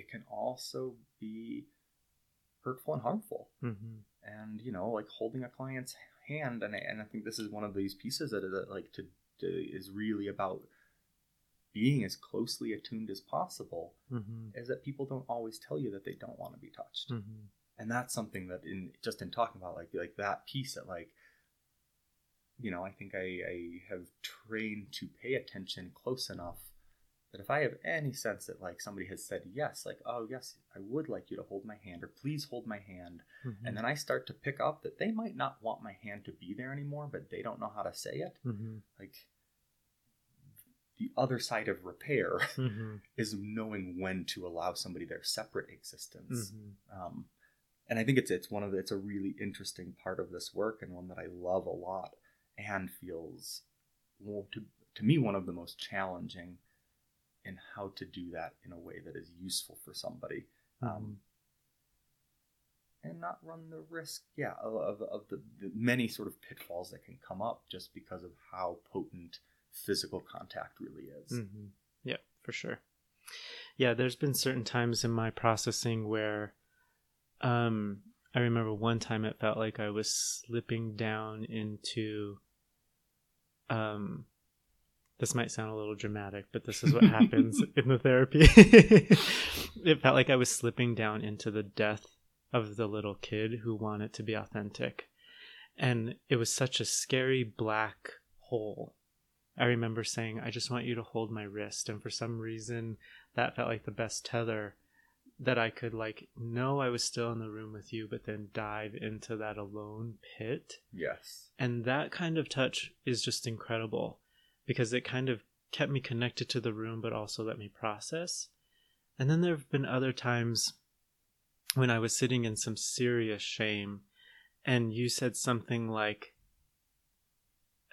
it can also be hurtful and harmful mm-hmm. and you know like holding a client's hand and I, and I think this is one of these pieces that, that like to, to is really about being as closely attuned as possible mm-hmm. is that people don't always tell you that they don't want to be touched mm-hmm. and that's something that in just in talking about like like that piece that like you know i think i i have trained to pay attention close enough that if i have any sense that like somebody has said yes like oh yes i would like you to hold my hand or please hold my hand mm-hmm. and then i start to pick up that they might not want my hand to be there anymore but they don't know how to say it mm-hmm. like the other side of repair mm-hmm. is knowing when to allow somebody their separate existence. Mm-hmm. Um, and I think it's it's one of the, it's a really interesting part of this work and one that I love a lot and feels well, to to me one of the most challenging in how to do that in a way that is useful for somebody. Um, and not run the risk, yeah, of, of the, the many sort of pitfalls that can come up just because of how potent physical contact really is. Mm-hmm. Yeah, for sure. Yeah, there's been certain times in my processing where um I remember one time it felt like I was slipping down into um this might sound a little dramatic, but this is what happens in the therapy. it felt like I was slipping down into the death of the little kid who wanted to be authentic. And it was such a scary black hole. I remember saying, I just want you to hold my wrist. And for some reason, that felt like the best tether that I could, like, know I was still in the room with you, but then dive into that alone pit. Yes. And that kind of touch is just incredible because it kind of kept me connected to the room, but also let me process. And then there have been other times when I was sitting in some serious shame, and you said something like,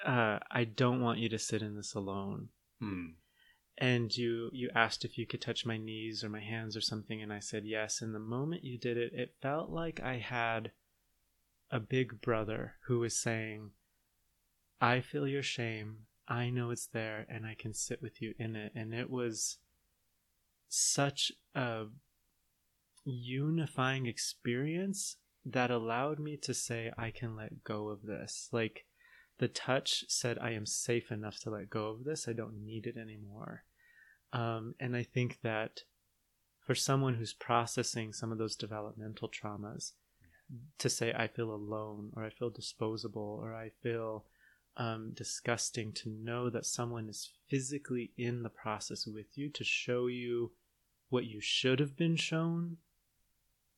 uh, "I don't want you to sit in this alone." Hmm. And you you asked if you could touch my knees or my hands or something, and I said yes. And the moment you did it, it felt like I had a big brother who was saying, "I feel your shame. I know it's there, and I can sit with you in it." And it was such a unifying experience that allowed me to say I can let go of this. Like the touch said I am safe enough to let go of this. I don't need it anymore. Um, and I think that for someone who's processing some of those developmental traumas, to say I feel alone or I feel disposable or I feel um, disgusting, to know that someone is physically in the process with you to show you what you should have been shown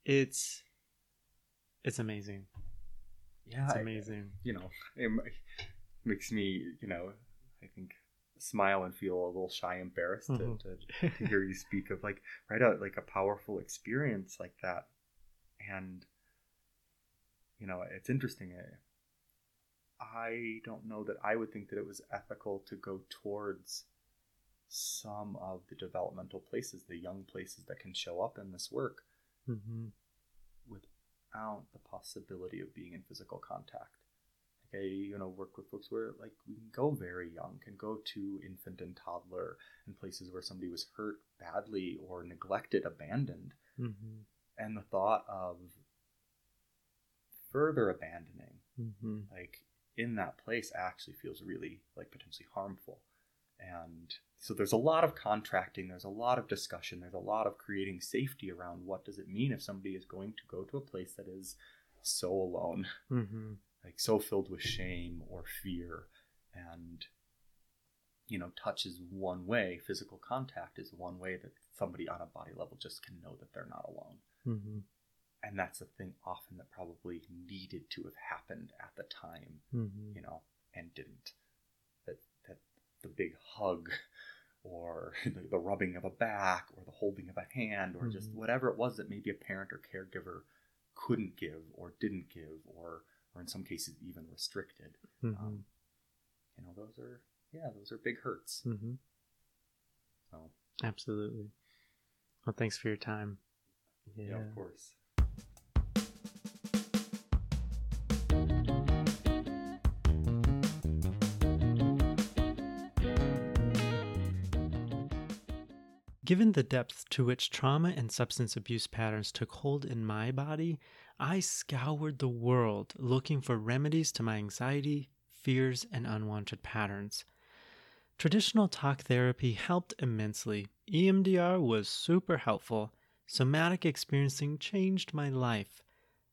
it's it's amazing. Yeah, It's I- amazing. you know, it makes me, you know, I think smile and feel a little shy, embarrassed Mhm. to, to, to hear you speak of like right out like a powerful experience like that, and you know, it's interesting. eh, I don't know that I would think that it was ethical to go towards some of the developmental places, the young places that can show up in this work hmm without the possibility of being in physical contact. Like I, you know, work with folks where like we can go very young, can go to infant and toddler, and places where somebody was hurt badly or neglected, abandoned, hmm and the thought of further abandoning, hmm like in that place, actually feels really like potentially harmful. And so there's a lot of contracting, there's a lot of discussion, there's a lot of creating safety around what does it mean if somebody is going to go to a place that is so alone, hmm like so filled with shame or fear. And, you know, touch is one way, physical contact is one way that somebody on a body level just can know that they're not alone. hmm And that's a thing often that probably needed to have happened at the time hmm you know, and didn't. That that the big hug, or the, the rubbing of a back, or the holding of a hand, or just Mhm. whatever it was that maybe a parent or caregiver couldn't give, or didn't give, or or in some cases even restricted. hmm Um, you know, those are yeah, those are big hurts. hmm So Absolutely. Well, thanks for your time. yeah, of course. Given the depth to which trauma and substance abuse patterns took hold in my body, I scoured the world looking for remedies to my anxiety, fears, and unwanted patterns. Traditional talk therapy helped immensely. EMDR was super helpful. Somatic experiencing changed my life.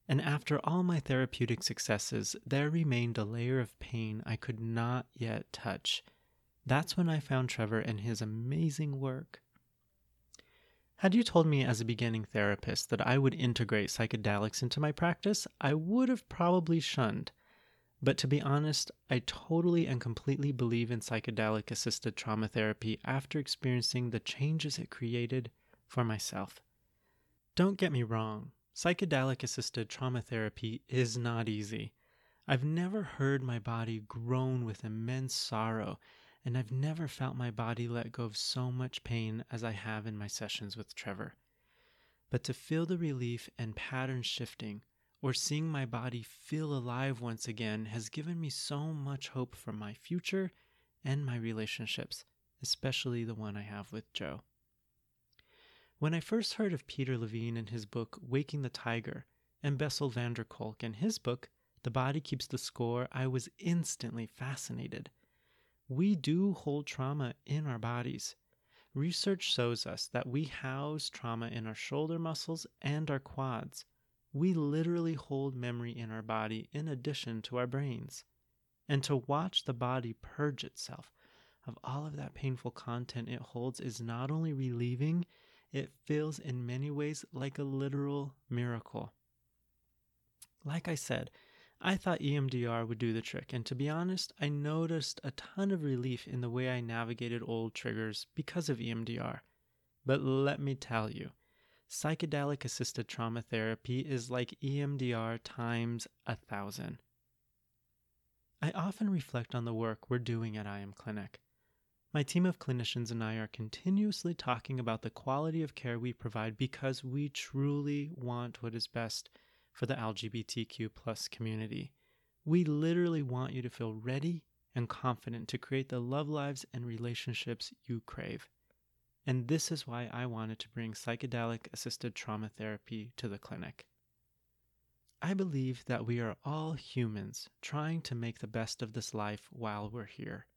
And after all my therapeutic successes, there remained a layer of pain I could not yet touch. That's when I found Trevor and his amazing work. Had you told me as a beginning therapist that I would integrate psychedelics into my practice, I would have probably shunned. But to be honest, I totally and completely believe in psychedelic assisted trauma therapy after experiencing the changes it created for myself. Don't get me wrong, psychedelic assisted trauma therapy is not easy. I've never heard my body groan with immense sorrow and I've never felt my body let go of so much pain as I have in my sessions with Trevor. but to feel the relief and pattern shifting or seeing my body feel alive once again has given me so much hope for my future and my relationships, especially the one I have with Joe. When I first heard of Peter Levine and his book Waking the Tiger, and Bessel van der Kolk and his book The Body Keeps the Score, I was instantly fascinated. We do hold trauma in our bodies. Research shows us that we house trauma in our shoulder muscles and our quads. We literally hold memory in our body in addition to our brains. And to watch the body purge itself of all of that painful content it holds is not only relieving, it feels in many ways like a literal miracle. Like I said, I thought EMDR would do the trick, and to be honest, I noticed a ton of relief in the way I navigated old triggers because of EMDR. But let me tell you, psychedelic assisted trauma therapy is like EMDR times a thousand. I often reflect on the work we're doing at I Am Clinic. My team of clinicians and I are continuously talking about the quality of care we provide because we truly want what is best for the LGBTQ plus community. We literally want you to feel ready and confident to create the love lives and relationships you crave. And this is why I wanted to bring psychedelic assisted trauma therapy to the clinic. I believe that we are all humans trying to make the best of this life while we're here.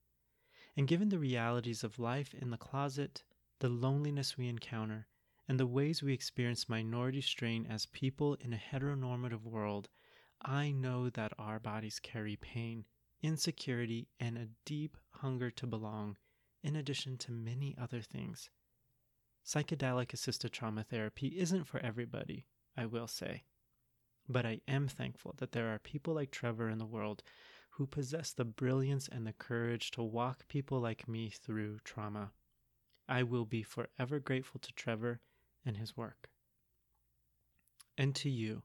And given the realities of life in the closet, the loneliness we encounter, and the ways we experience minority strain as people in a heteronormative world, I know that our bodies carry pain, insecurity, and a deep hunger to belong, in addition to many other things. Psychedelic assisted trauma therapy isn't for everybody, I will say. But I am thankful that there are people like Trevor in the world who possess the brilliance and the courage to walk people like me through trauma. I will be forever grateful to Trevor and his work. And to you,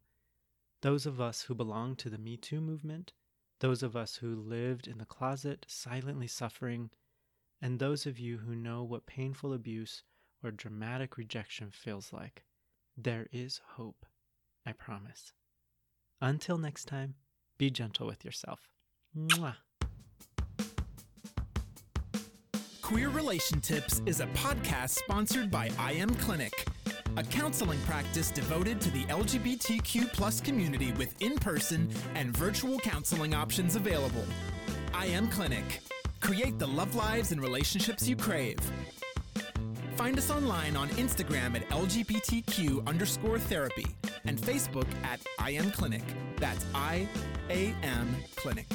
those of us who belong to the Me Too movement, those of us who lived in the closet silently suffering, and those of you who know what painful abuse or dramatic rejection feels like, there is hope, I promise. Until next time, be gentle with yourself. Mwah. Queer Relation Tips is a podcast sponsored by I Am Clinic a counseling practice devoted to the LGBTQ plus community with in-person and virtual counseling options available. I Am Clinic. Create the love lives and relationships you crave. Find us online on Instagram at LGBTQ underscore therapy and Facebook at I Am Clinic. That's I A M Clinic.